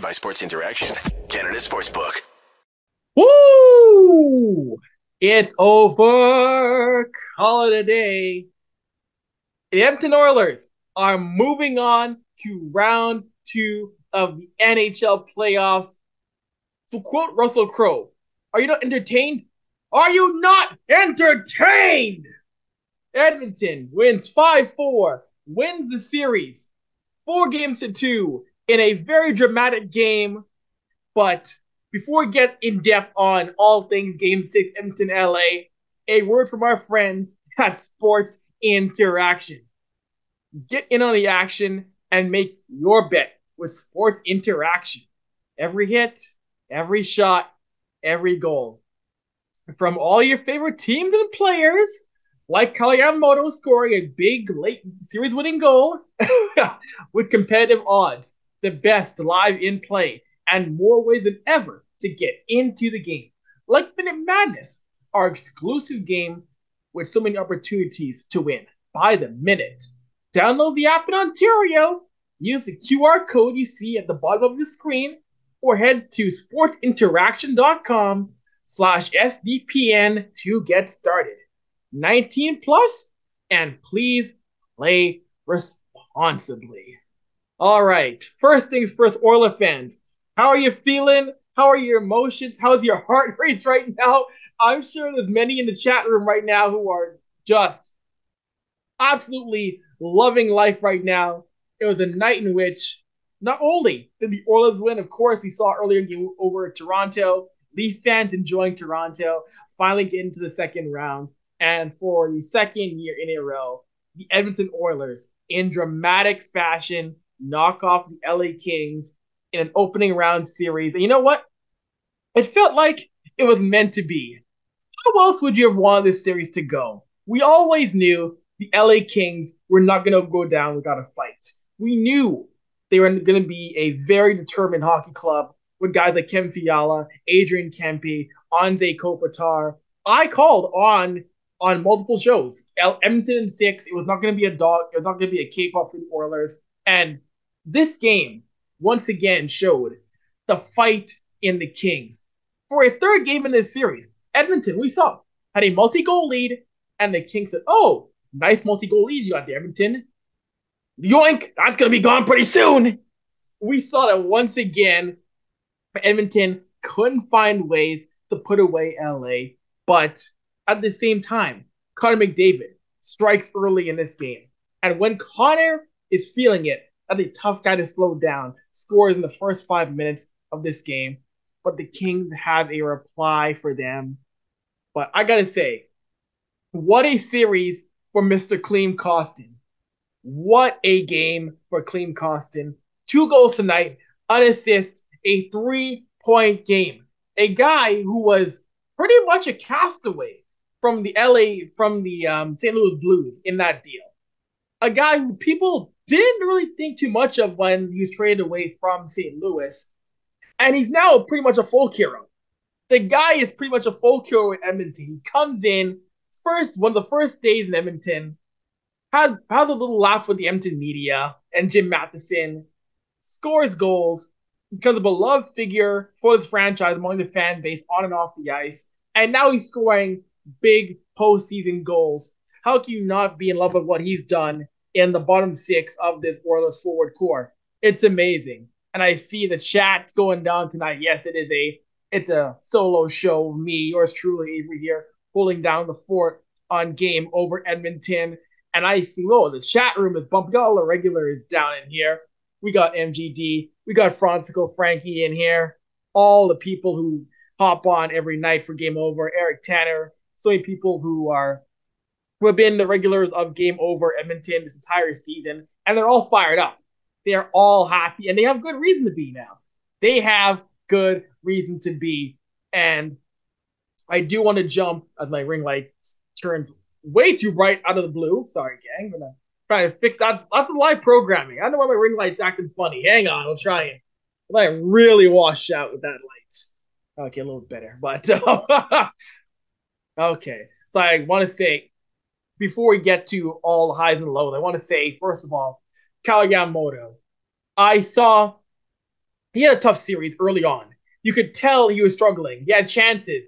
Powered by Sports Interaction, Canada Sportsbook. Woo! It's over. Call it a day. The Edmonton Oilers are moving on to round two of the NHL playoffs. To quote Russell Crowe, are you not entertained? Are you not entertained? Edmonton wins 5 4, wins the series, four games to two in a very dramatic game. But before we get in depth on all things Game 6 Edmonton LA, a word from our friends at Sports Interaction. Get in on the action and make your bet with Sports Interaction. Every hit, every shot, every goal. From all your favorite teams and players, like Kailer Yamamoto scoring a big late series winning goal with competitive odds, the best live in play, and more ways than ever to get into the game. Like Minute Madness, our exclusive game with so many opportunities to win by the minute. Download the app in Ontario, use the QR code you see at the bottom of the screen, or head to sportsinteraction.com slash SDPN to get started. 19 plus, and please play responsibly. All right, first things first, Oiler fans. How are you feeling? How are your emotions? How's your heart rates right now? I'm sure there's many in the chat room right now who are just absolutely loving life right now. It was a night in which not only did the Oilers win, of course, we saw earlier game over Toronto, Leaf fans enjoying Toronto, finally getting to the second round. And for the second year in a row, the Edmonton Oilers, in dramatic fashion, knock off the LA Kings in an opening round series. And you know what? It felt like it was meant to be. How else would you have wanted this series to go? We always knew the LA Kings were not going to go down without a fight. We knew they were going to be a very determined hockey club with guys like Kevin Fiala, Adrian Kempe, Anze Kopitar. I called on on multiple shows. Edmonton in six. It was not going to be a dog. It was not going to be a cakewalk for the Oilers. And this game once again showed the fight in the Kings. For a third game in this series, Edmonton, we saw, had a multi goal lead, and the Kings said, Oh, nice multi goal lead you got there, Edmonton. Yoink, that's going to be gone pretty soon. We saw that once again, Edmonton couldn't find ways to put away LA, but at the same time, Connor McDavid strikes early in this game. And when Connor is feeling it, that's a tough guy to slow down. Scores in the first five minutes of this game, but the Kings have a reply for them. But I gotta say, what a series for Mr. Klim Kostin. What a game for Klim Kostin. Two goals tonight, an assist, a three point game. A guy who was pretty much a castaway from the LA, from the um, St. Louis Blues in that deal. A guy who people didn't really think too much of when he was traded away from St. Louis. And he's now pretty much a folk hero. The guy is pretty much a folk hero in Edmonton. He comes in first, one of the first days in Edmonton, has, has a little laugh with the Edmonton media and Jim Matheson, scores goals, becomes a beloved figure for this franchise among the fan base on and off the ice. And now he's scoring big postseason goals. How can you not be in love with what he's done in the bottom six of this Oilers forward core. It's amazing. And I see the chat going down tonight. Yes, it is a it's a solo show. Me, yours truly, Avry here, holding down the fort on game over Edmonton. And I see, oh, the chat room is bumping. all the regulars down in here. We got MGD, we got Francisco Frankie in here. All the people who hop on every night for Game Over. Eric Tanner, so many people who are who have been the regulars of Game Over Edmonton this entire season, and they're all fired up. They are all happy, and they have good reason to be now. They have good reason to be. And I do want to jump as my ring light turns way too bright out of the blue. Sorry, gang. I'm gonna try to fix that. That's, a live programming. I know why my ring light's acting funny. Hang on, I'll try and I it really wash out with that light. Okay, a little better, but okay. So I want to say before we get to all the highs and lows, I want to say, first of all, Kailer Yamamoto. I saw he had a tough series early on. You could tell he was struggling. He had chances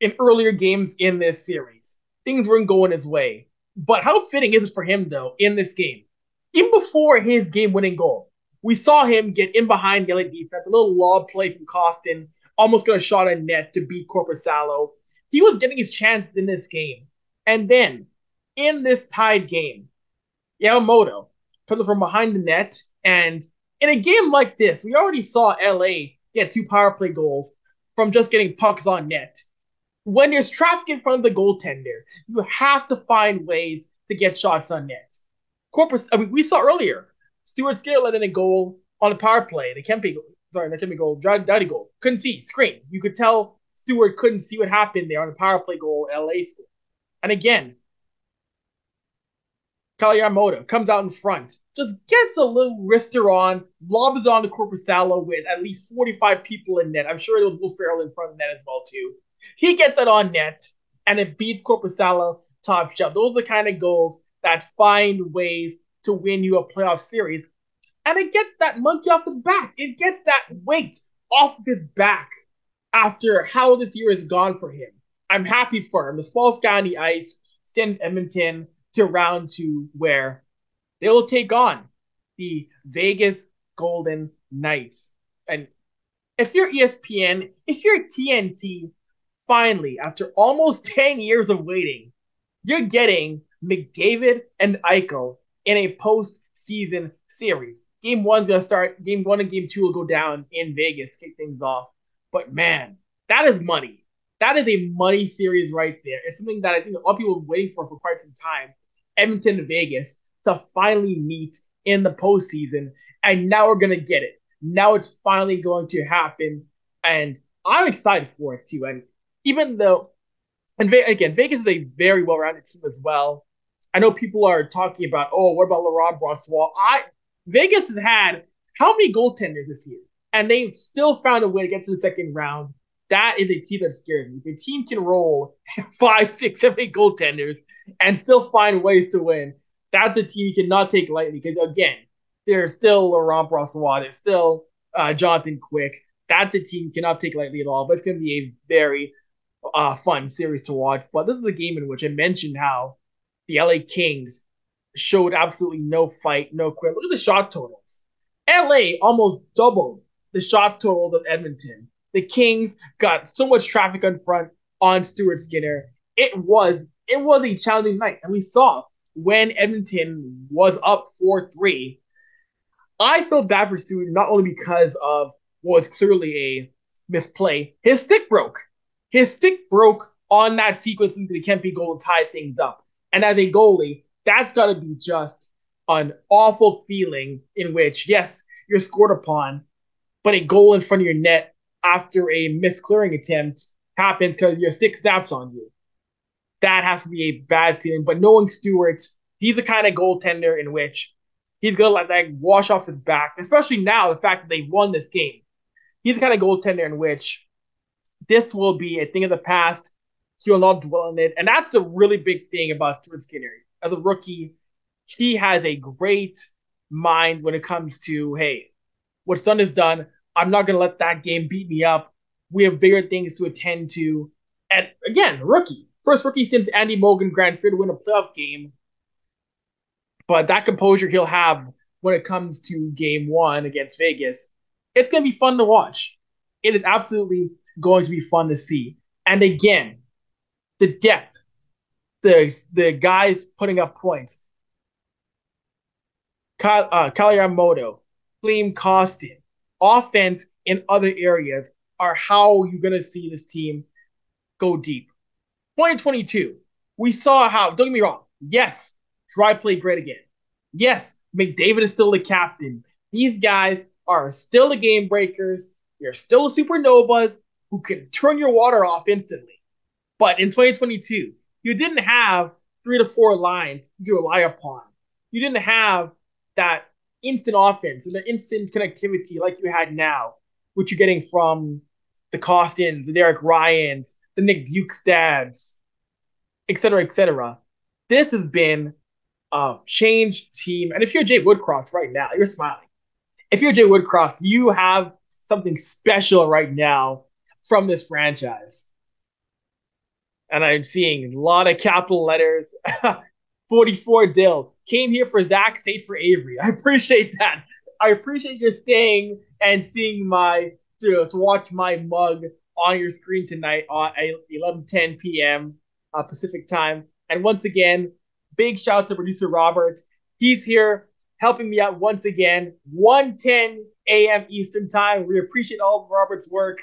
in earlier games in this series. Things weren't going his way. But how fitting is it for him, though, in this game? Even before his game winning goal, we saw him get in behind the LA defense, a little lob play from Kostin, almost got a shot on net to beat Korpisalo. He was getting his chances in this game. And then, in this tied game, Yamamoto comes from behind the net. And in a game like this, we already saw LA get two power play goals from just getting pucks on net. When there's traffic in front of the goaltender, you have to find ways to get shots on net. Corpus, I mean, we saw earlier, Stuart Skinner let in a goal on a power play. The Kempe, sorry, the Kempe goal, Daddy goal. Couldn't see, screen. You could tell Stuart couldn't see what happened there on the power play goal LA scored. And again, Yamamoto comes out in front, just gets a little wrister on, lobs on the Korpisalo with at least 45 people in net. I'm sure there was Will Ferrell in front of net as well, too. He gets it on net, and it beats Korpisalo top shelf. Those are the kind of goals that find ways to win you a playoff series. And it gets that monkey off his back. It gets that weight off of his back after how this year has gone for him. I'm happy for him. The small guy on the ice sends Edmonton to round two, where they will take on the Vegas Golden Knights. And if you're ESPN, if you're TNT, finally, after almost 10 years of waiting, you're getting McDavid and Eichel in a postseason series. Game one's gonna start. Game one and game two will go down in Vegas, kick things off. But man, that is money that is a money series right there. It's something that I think a lot of people have been waiting for for quite some time. Edmonton Vegas to finally meet in the postseason, and now we're gonna get it. Now it's finally going to happen, and I'm excited for it too. And even though, and again, Vegas is a very well-rounded team as well. I know people are talking about, oh, what about Laurent Brossoit? I Vegas has had how many goaltenders this year, and they still found a way to get to the second round that is a team that scares me. A team can roll five, six, seven, eight goaltenders and still find ways to win, that's a team you cannot take lightly. Because again, there's still Laurent Brossoit, there's still uh, Jonathan Quick. That's a team you cannot take lightly at all. But it's going to be a very uh, fun series to watch. But this is a game in which I mentioned how the LA Kings showed absolutely no fight, no quit. Look at the shot totals. LA almost doubled the shot total of Edmonton the Kings got so much traffic on front on Stuart Skinner. It was it was a challenging night, and we saw when Edmonton was up four three. I felt bad for Stuart not only because of what was clearly a misplay. His stick broke. His stick broke on that sequence into the Kempe goal to tie things up. And as a goalie, that's got to be just an awful feeling in which, yes, you're scored upon, but a goal in front of your net after a missed clearing attempt happens because your stick snaps on you. That has to be a bad feeling. But knowing Stuart, he's the kind of goaltender in which he's gonna let that wash off his back, especially now the fact that they won this game. He's the kind of goaltender in which this will be a thing of the past. He will not dwell on it. And that's a really big thing about Stuart Skinner. As a rookie, he has a great mind when it comes to, hey, what's done is done. I'm not to let that game beat me up. We have bigger things to attend to. And again, rookie. First rookie since Andy Moog and Grant Fuhr to win a playoff game. But that composure he'll have when it comes to game one against Vegas, it's going to be fun to watch. It is absolutely going to be fun to see. And again, the depth, the the guys putting up points. Kyle, uh, Kailer Yamamoto, Klim Kostin, offense in other areas are how you're going to see this team go deep. 2022, we saw how, don't get me wrong, yes, Drai played great again. Yes, McDavid is still the captain. These guys are still the game breakers. They're still supernovas who can turn your water off instantly. But in 2022, you didn't have three to four lines you rely upon. You didn't have that instant offense and the instant connectivity like you had now, which you're getting from the Kostins, the Derek Ryans, the Nick Bjugstads, etc., etc. This has been a changed team. And if you're Jay Woodcroft right now, you're smiling. If you're Jay Woodcroft, you have something special right now from this franchise. And I'm seeing a lot of capital letters. 44 Dill came here for Zach, stayed for Avry. I appreciate that. I appreciate you staying and seeing my to, to watch my mug on your screen tonight at 11:10 p.m. Uh, Pacific time. And once again, big shout out to producer Robert. He's here helping me out once again. 1:10 a.m. Eastern time. We appreciate all of Robert's work.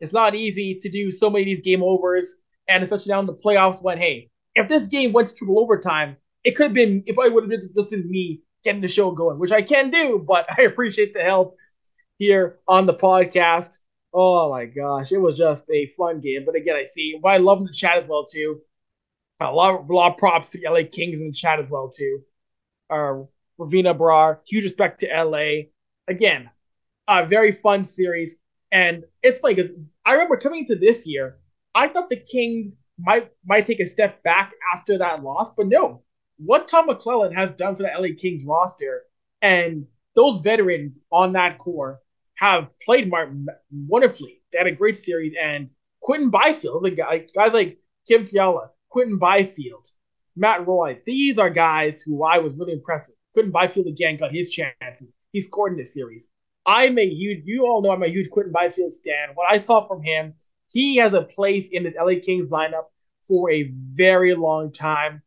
It's not easy to do so many of these game overs, and especially now in the playoffs. When hey, if this game went to triple overtime, it could have been if I would have been just been me getting the show going, which I can do. But I appreciate the help here on the podcast. Oh my gosh, it was just a fun game. But again, I see. But I love the chat as well too. A lot, a lot of props to LA Kings in the chat as well too. Uh, Ravina Brar, huge respect to LA. Again, a very fun series, and it's funny because I remember coming into this year, I thought the Kings might might take a step back after that loss, but no. What Todd McLellan has done for the LA Kings roster and those veterans on that core have played Martin wonderfully. They had a great series, and Quinton Byfield, the guy, guys like Kim Fiala, Quinton Byfield, Matt Roy, these are guys who I was really impressed with. Quinton Byfield again got his chances. He scored in this series. I'm a huge, you all know I'm a huge Quinton Byfield stan. What I saw from him, he has a place in this LA Kings lineup for a very long time.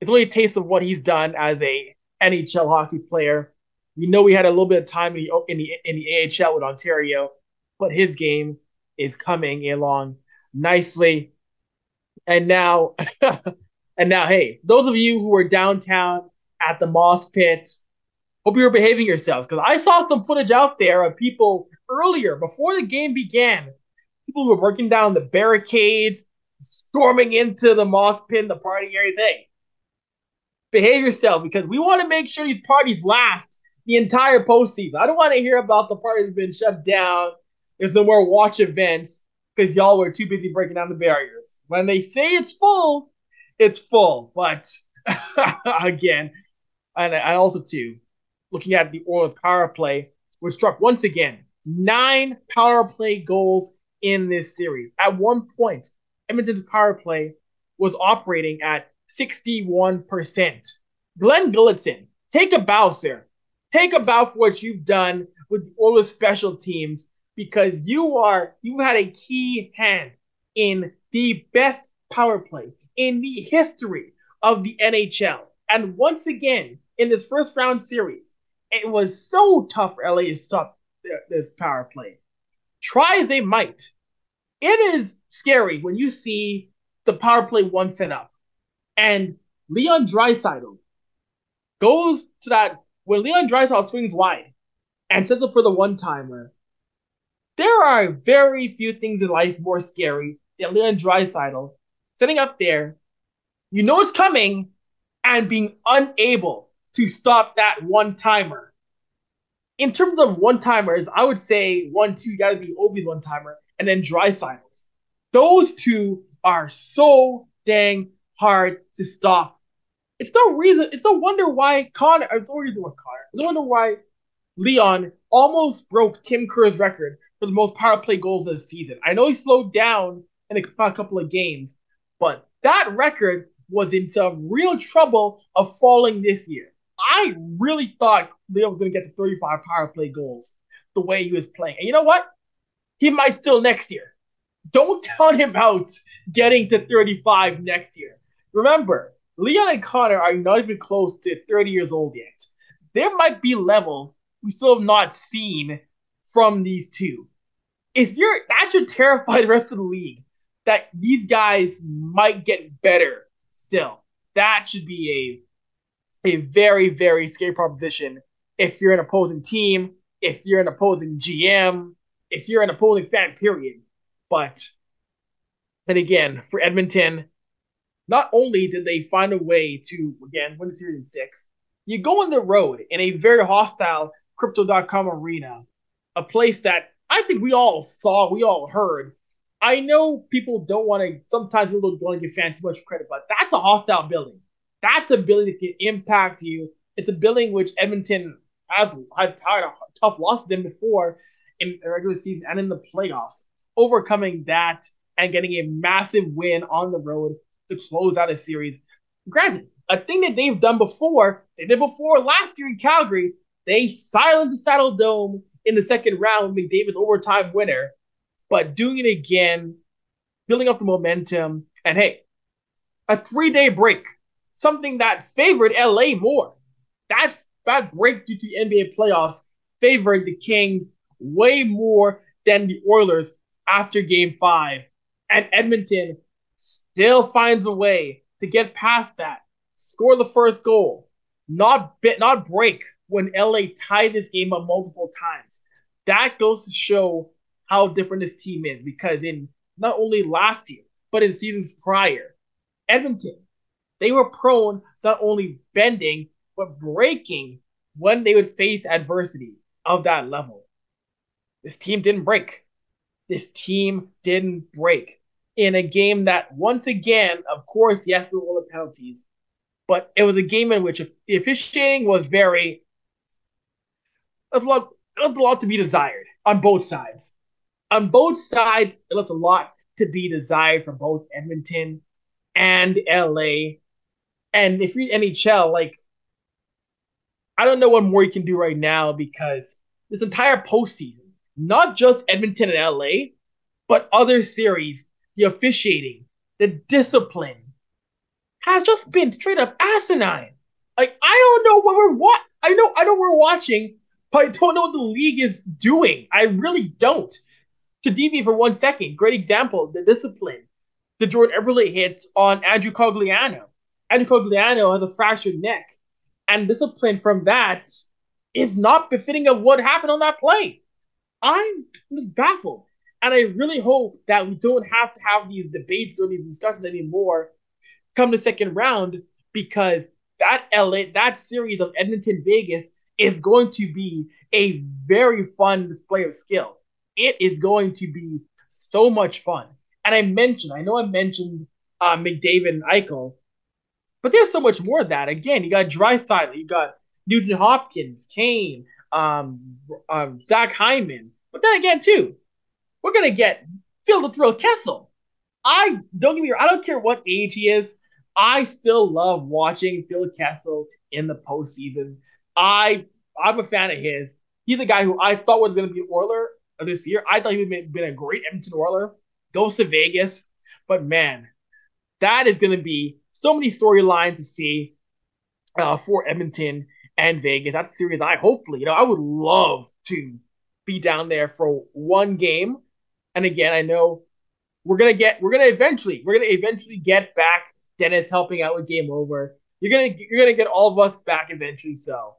It's only a taste of what he's done as a NHL hockey player. We know he had a little bit of time in the in the in the AHL with Ontario, but his game is coming along nicely. And now, and now, hey, those of you who are downtown at the Moss Pit, hope you were behaving yourselves because I saw some footage out there of people earlier before the game began. People were working down the barricades, storming into the Moss Pit, the party area. Hey, behave yourself because we want to make sure these parties last the entire postseason. I don't want to hear about the party that's been shut down. There's no more watch events because y'all were too busy breaking down the barriers. When they say it's full, it's full. But again, and I also too, looking at the Oilers power play, was struck once again nine power play goals in this series. At one point, Edmonton's power play was operating at 61%. Glenn Gulutzan, take a bow, sir take a bow for what you've done with all the special teams because you are you had a key hand in the best power play in the history of the NHL. And once again, in this first round series, it was so tough for LA to stop this power play. Try as they might, it is scary when you see the power play one set up and Leon Draisaitl goes to that when Leon Draisaitl swings wide and sets up for the one timer, there are very few things in life more scary than Leon Draisaitl setting up there. You know it's coming and being unable to stop that one timer. In terms of one timers, I would say one, two, you gotta be Ovi's one timer, and then Draisaitl's. Those two are so dang hard to stop it's no reason. It's no wonder why Connor. It's no reason why Connor. No wonder why Leon almost broke Tim Kerr's record for the most power play goals of the season. I know he slowed down in a couple of games, but that record was in some real trouble of falling this year. I really thought Leon was going to get to 35 power play goals the way he was playing. And you know what? He might still next year. Don't count him out getting to 35 next year. Remember, Leon and Connor are not even close to 30 years old yet. There might be levels we still have not seen from these two. If you're that should terrify the rest of the league that these guys might get better still. That should be a a very, very scary proposition if you're an opposing team, if you're an opposing GM, if you're an opposing fan, period. But then again, for Edmonton, not only did they find a way to, again, win the series in six, you go on the road in a very hostile Crypto.com arena, a place that I think we all saw, we all heard. I know people don't want to, sometimes people don't want to give fans too much credit, but that's a hostile building. That's a building that can impact you. It's a building which Edmonton has, has had tough losses in before. in the regular season and in the playoffs, overcoming that and getting a massive win on the road to close out a series. Granted, a thing that they've done before, they did before last year in Calgary, they silenced the Saddledome in the second round, McDavid's overtime winner, but doing it again, building up the momentum, and hey, a three day break, something that favored LA more. That, that break due to the NBA playoffs favored the Kings way more than the Oilers after game five. And Edmonton still finds a way to get past that, score the first goal, not bit, not break when LA tied this game up multiple times. That goes to show how different this team is because in not only last year, but in seasons prior, Edmonton, they were prone not only bending, but breaking when they would face adversity of that level. This team didn't break. This team didn't break in a game that, once again, of course, yes, there were the penalties, but it was a game in which the officiating was very a lot, a lot to be desired on both sides. On both sides, it left a lot to be desired for both Edmonton and LA. And if you're NHL, like I don't know what more you can do right now because this entire postseason, not just Edmonton and LA, but other series, the officiating, the discipline has just been straight up asinine. Like I don't know what we're what I know I know we're watching, but I don't know what the league is doing. I really don't. To deviate for one second, great example, the discipline. The Jordan Eberle hit on Andrew Cogliano. Andrew Cogliano has a fractured neck. And discipline from that is not befitting of what happened on that play. I'm just baffled. And I really hope that we don't have to have these debates or these discussions anymore come the second round because that LA, that series of Edmonton Vegas is going to be a very fun display of skill. It is going to be so much fun. And I mentioned, I know I mentioned uh, McDavid and Eichel, but there's so much more of that. Again, you got Draisaitl, you got Nugent Hopkins, Kane, um, um, Zach Hyman. But then again, too, we're gonna get Phil the Thrill Kessel. I don't get me I don't care what age he is. I still love watching Phil Kessel in the postseason. I I'm a fan of his. He's a guy who I thought was going to be an Oiler this year. I thought he would have been a great Edmonton Oiler. Goes to Vegas, but man, that is going to be so many storylines to see uh, for Edmonton and Vegas. That's a series I hopefully, you know, I would love to be down there for one game. And again, I know we're gonna get, we're gonna eventually, we're gonna eventually get back Dennis helping out with Game Over. You're gonna, you're gonna get all of us back eventually. So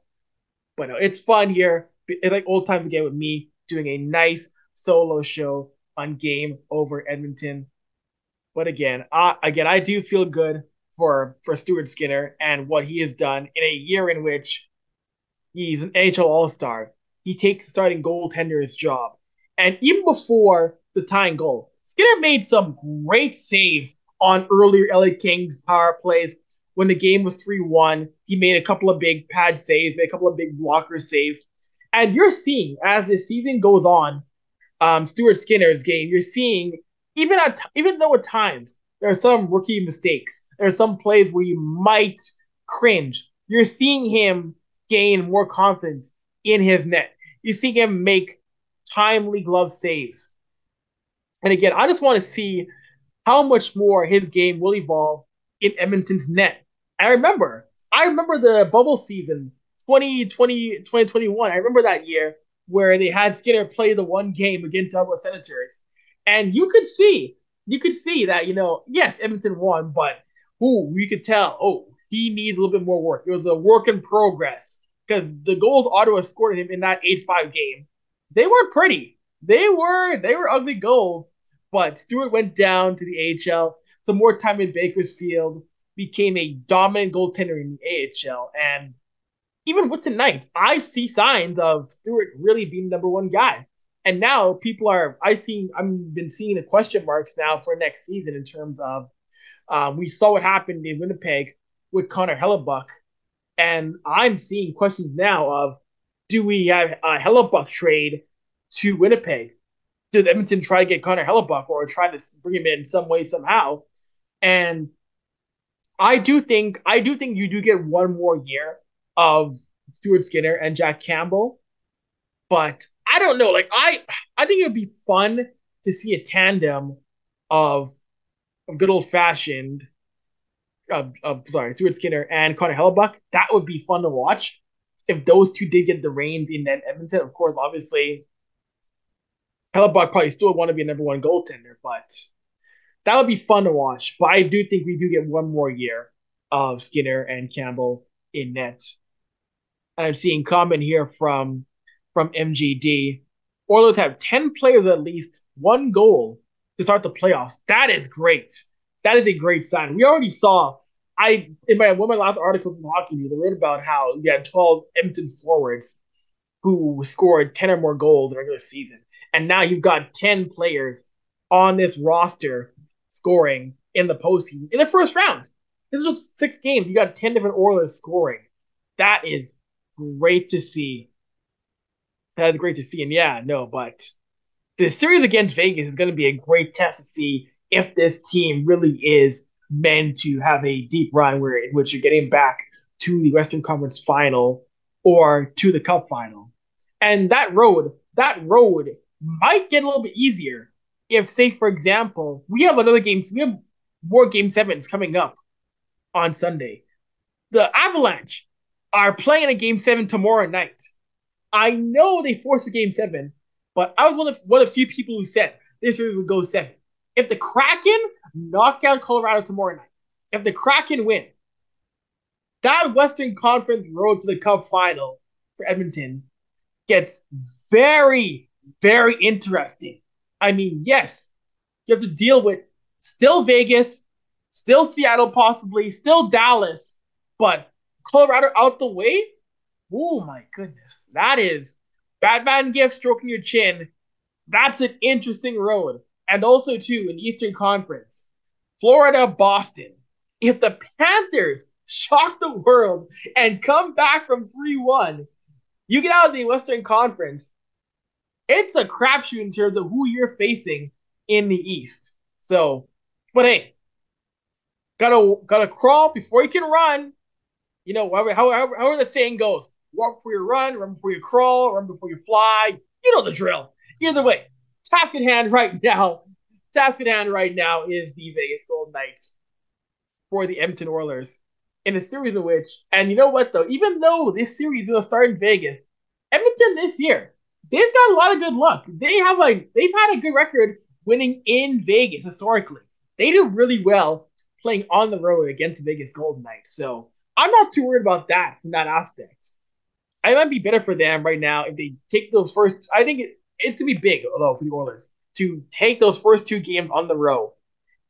but no, it's fun here. It's like old times again with me doing a nice solo show on Game Over Edmonton. But again, I, again, I do feel good for for Stuart Skinner and what he has done in a year in which he's an NHL All Star. He takes starting goaltender's job, and even before the tying goal, Skinner made some great saves on earlier LA Kings power plays when the game was 3 1, he made a couple of big pad saves, made a couple of big blocker saves. And you're seeing as the season goes on, um, Stuart Skinner's game, you're seeing, even at even though at times there are some rookie mistakes, there are some plays where you might cringe, you're seeing him gain more confidence in his net. You see him make timely glove saves. And again, I just want to see how much more his game will evolve in Edmonton's net. I remember, I remember the bubble season 2020, 2021. I remember that year where they had Skinner play the one game against Ottawa Senators. And you could see, you could see that, you know, yes, Edmonton won, but ooh, you could tell, oh, he needs a little bit more work. It was a work in progress because the goals Ottawa scored him in that 8-5 game, they weren't pretty. They were they were ugly goals, but Stuart went down to the AHL some more time in Bakersfield, became a dominant goaltender in the AHL. And even with tonight, I see signs of Stuart really being number one guy. And now people are I seen I've been seeing the question marks now for next season in terms of um, we saw what happened in Winnipeg with Connor Hellebuyck, and I'm seeing questions now of do we have a Hellebuyck trade to Winnipeg. Does Edmonton try to get Connor Hellebuyck or try to bring him in some way somehow? And I do think I do think you do get one more year of Stuart Skinner and Jack Campbell, but I don't know. Like I, I think it would be fun to see a tandem of, of good old fashioned, uh, uh, sorry, Stuart Skinner and Connor Hellebuyck. That would be fun to watch if those two did get the reins in Edmonton. Of course, obviously, Hellebuyck probably still want to be a number one goaltender, but that would be fun to watch. But I do think we do get one more year of Skinner and Campbell in net. And I'm seeing comment here from from MGD. Oilers have 10 players at least one goal to start the playoffs. That is great. That is a great sign. We already saw I in my one of my last articles from Hockey News, I wrote about how you had 12 Edmonton forwards who scored 10 or more goals in regular season. And now you've got 10 players on this roster scoring in the postseason in the first round. This is just six games. You got 10 different Oilers scoring. That is great to see. That is great to see. And yeah, no, but the series against Vegas is going to be a great test to see if this team really is meant to have a deep run where in which you're getting back to the Western Conference final or to the cup final. And that road, that road might get a little bit easier if, say, for example, we have another game, we have more game sevens coming up on Sunday. The Avalanche are playing a game seven tomorrow night. I know they forced a game seven, but I was one of one of the few people who said this would go seven. If the Kraken knock out Colorado tomorrow night, if the Kraken win, that Western Conference road to the Cup final for Edmonton gets very, very interesting. I mean, yes, you have to deal with still Vegas, still Seattle, possibly, still Dallas, but Colorado out the way. Oh my goodness, that is Batman gift stroking your chin. That's an interesting road. And also, too, in Eastern Conference, Florida, Boston. If the Panthers shock the world and come back from 3 1, you get out of the Western Conference. It's a crapshoot in terms of who you're facing in the East. So, but hey, gotta gotta crawl before you can run. You know, however, however, however the saying goes, walk before you run, run before you crawl, run before you fly. You know the drill. Either way, task at hand right now. Task at hand right now is the Vegas Golden Knights for the Edmonton Oilers in a series of which, and you know what though, even though this series will start in Vegas, Edmonton this year, they've got a lot of good luck. They have a they've had a good record winning in Vegas historically. They do really well playing on the road against Vegas Golden Knights. So I'm not too worried about that from that aspect. I might be better for them right now if they take those first. I think it, it's gonna be big though for the Oilers to take those first two games on the road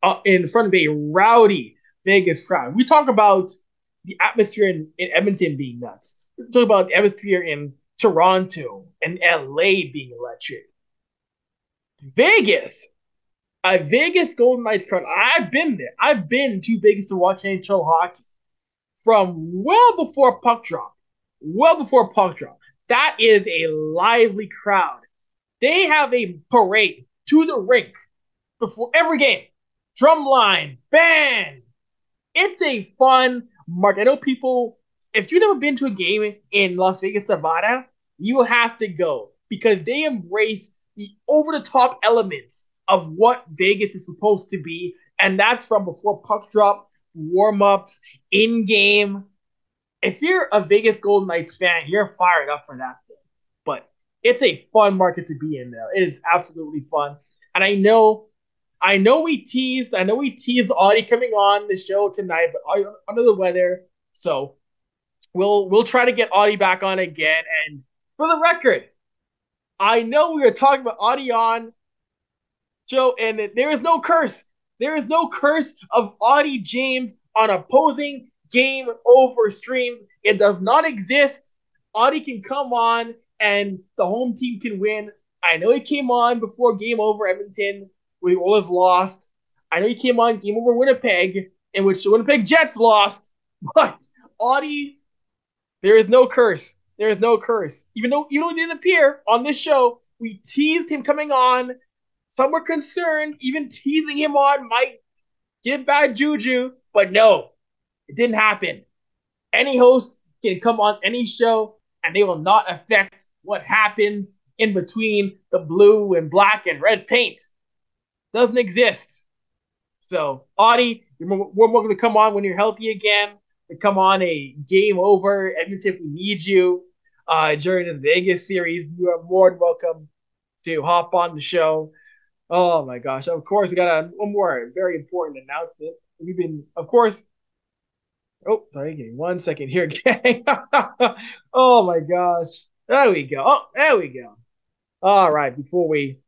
uh, in front of a rowdy Vegas crowd. We talk about the atmosphere in, in Edmonton being nuts. We talk about the atmosphere in Toronto and LA being electric. Vegas, a Vegas Golden Knights crowd. I've been there. I've been to Vegas to watch NHL hockey from well before puck drop. Well before puck drop. That is a lively crowd. They have a parade to the rink before every game. Drum line, band. It's a fun mark. I know people, if you've never been to a game in Las Vegas, Nevada, you have to go because they embrace the over the top elements of what Vegas is supposed to be. And that's from before puck drop, warm ups, in game. If you're a Vegas Golden Knights fan, you're fired up for that thing. But it's a fun market to be in there. It is absolutely fun. And I know I know we teased, I know we teased Audie coming on the show tonight, but under the weather. So we'll we'll try to get Audie back on again. And for the record, I know we were talking about Audion, Joe, and there is no curse. There is no curse of Audie James on opposing game over streams. It does not exist. Audie can come on and the home team can win. I know he came on before game over Edmonton, where the Oilers lost. I know he came on game over Winnipeg, in which the Winnipeg Jets lost. But Audie, there is no curse. There is no curse. Even though even though he didn't appear on this show, We teased him coming on. Some were concerned, even teasing him on might get bad juju, but no, it didn't happen. Any host can come on any show and they will not affect what happens in between the blue and black and red paint. Doesn't exist. So, Audie, you're more, welcome to come on when you're healthy again. To come on a game over. Edmonton, we need you uh, during this Vegas series. You are more than welcome to hop on the show. Oh my gosh! Of course, we got a, one more very important announcement. We've been, of course. Oh, sorry, give me one second here, gang. oh my gosh! There we go. Oh, there we go. All right. Before we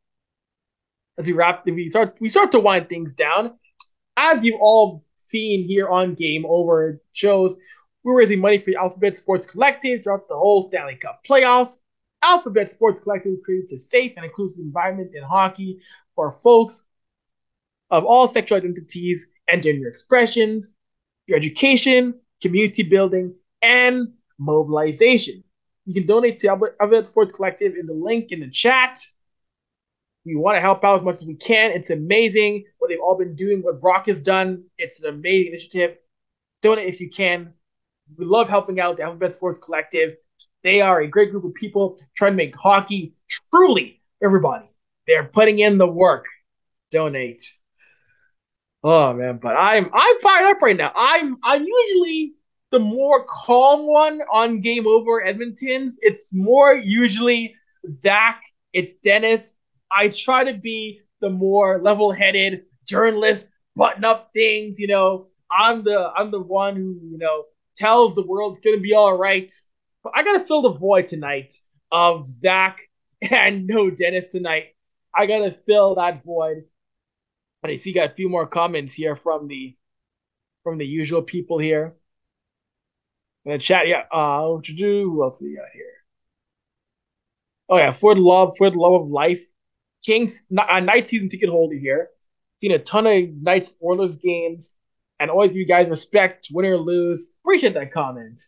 as we wrap, the we start we start to wind things down. As you've all seen here on Game Over shows, we're raising money for the Alphabet Sports Collective throughout the whole Stanley Cup playoffs. Alphabet Sports Collective creates a safe and inclusive environment in hockey for folks of all sexual identities and gender expressions, your education, community building, and mobilization. You can donate to Alphabet Sports Collective in the link in the chat. We want to help out as much as we can. It's amazing what they've all been doing, what Brock has done. It's an amazing initiative. Donate if you can. We love helping out the Alphabet Sports Collective. They are a great group of people trying to make hockey truly everybody. They're putting in the work. Donate. Oh man, but I'm I'm fired up right now. I'm I'm usually the more calm one on Game Over Edmonton's. It's more usually Zach. It's Dennis. I try to be the more level-headed journalist, button up things. You know, I'm the I'm the one who you know tells the world it's gonna be all right. But I gotta fill the void tonight of Zach and no Dennis tonight. I gotta fill that void. But I see got a few more comments here from the from the usual people here. In the chat, yeah. Uh, what you do? Who else we got here? Oh yeah, for the love, for the love of life. Kings, uh, night season ticket holder here. Seen a ton of Knights Oilers games, and always give you guys respect, win or lose. Appreciate that comment.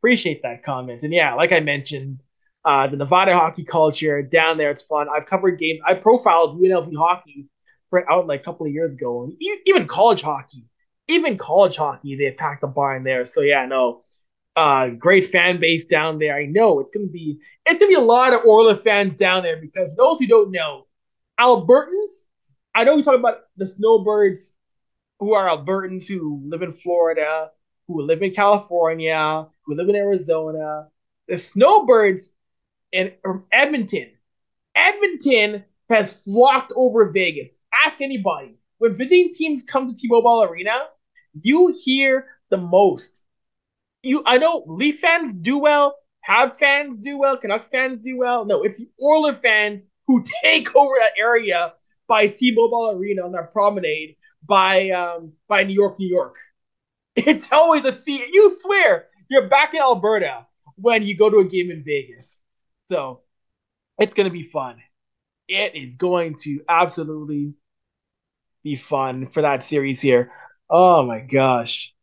Appreciate that comment. And yeah, like I mentioned, uh, the Nevada hockey culture down there. It's fun. I've covered games. I profiled UNLV hockey for an outlet a couple of years ago, and even college hockey, even college hockey, they packed the bar in there. So yeah, no, uh, great fan base down there. I know it's gonna be it's gonna be a lot of Orla fans down there because those who don't know, Albertans. I know we talk about the snowbirds who are Albertans who live in Florida, who live in California, who live in Arizona. The snowbirds in Edmonton. Edmonton has flocked over Vegas. Ask anybody. When visiting teams come to T-Mobile Arena, you hear the most. You, I know Leaf fans do well, Hab fans do well, Canucks fans do well. No, it's the Orla fans who take over that area by T-Mobile Arena on that promenade by um, by New York, New York. It's always a see. You swear you're back in Alberta when you go to a game in Vegas. So it's gonna be fun. It is going to absolutely be fun for that series here. Oh my gosh.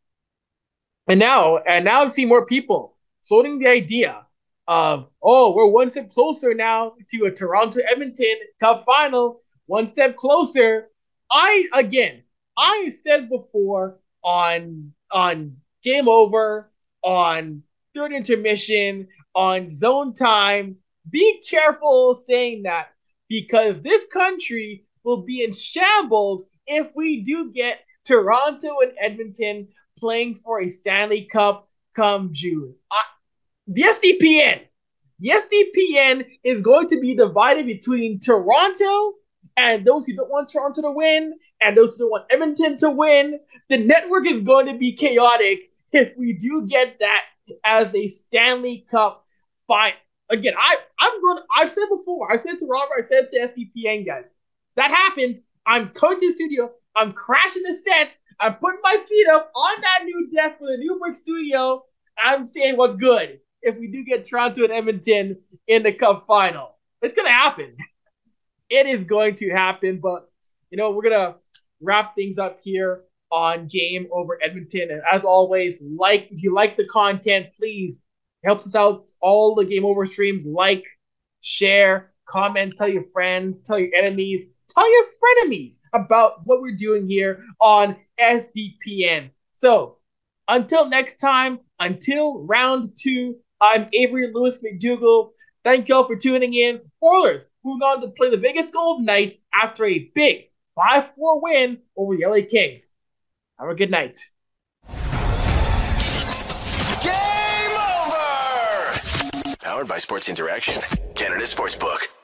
And now, and now I'm seeing more people floating the idea of, oh, we're one step closer now to a Toronto Edmonton Cup final, one step closer. I again, I said before on on game over, on third intermission, on zone time. Be careful saying that because this country will be in shambles if we do get Toronto and Edmonton playing for a Stanley Cup come June. Uh, the SDPN, the SDPN is going to be divided between Toronto and those who don't want Toronto to win and those who want Edmonton to win. The network is going to be chaotic if we do get that as a Stanley Cup fight. Again, I I'm going. I've said before. I said to Robert. I said to SDPN guys. That happens. I'm coming to the studio. I'm crashing the set. I'm putting my feet up on that new desk for the new brick studio. I'm saying what's good if we do get Toronto and Edmonton in the Cup final. It's gonna happen. It is going to happen. But you know, we're gonna wrap things up here on Game Over Edmonton. And as always, like if you like the content, please help us out. All the Game Over streams, like, share, comment, tell your friends, tell your enemies, tell your frenemies about what we're doing here on SDPN. So, until next time, until round two, I'm Avry Lewis McDougall. Thank y'all for tuning in. Oilers moving on to play the Vegas Golden Knights after a big 5 4 win over the LA Kings. Have a good night. Game over! Powered by Sports Interaction, Canada Sportsbook.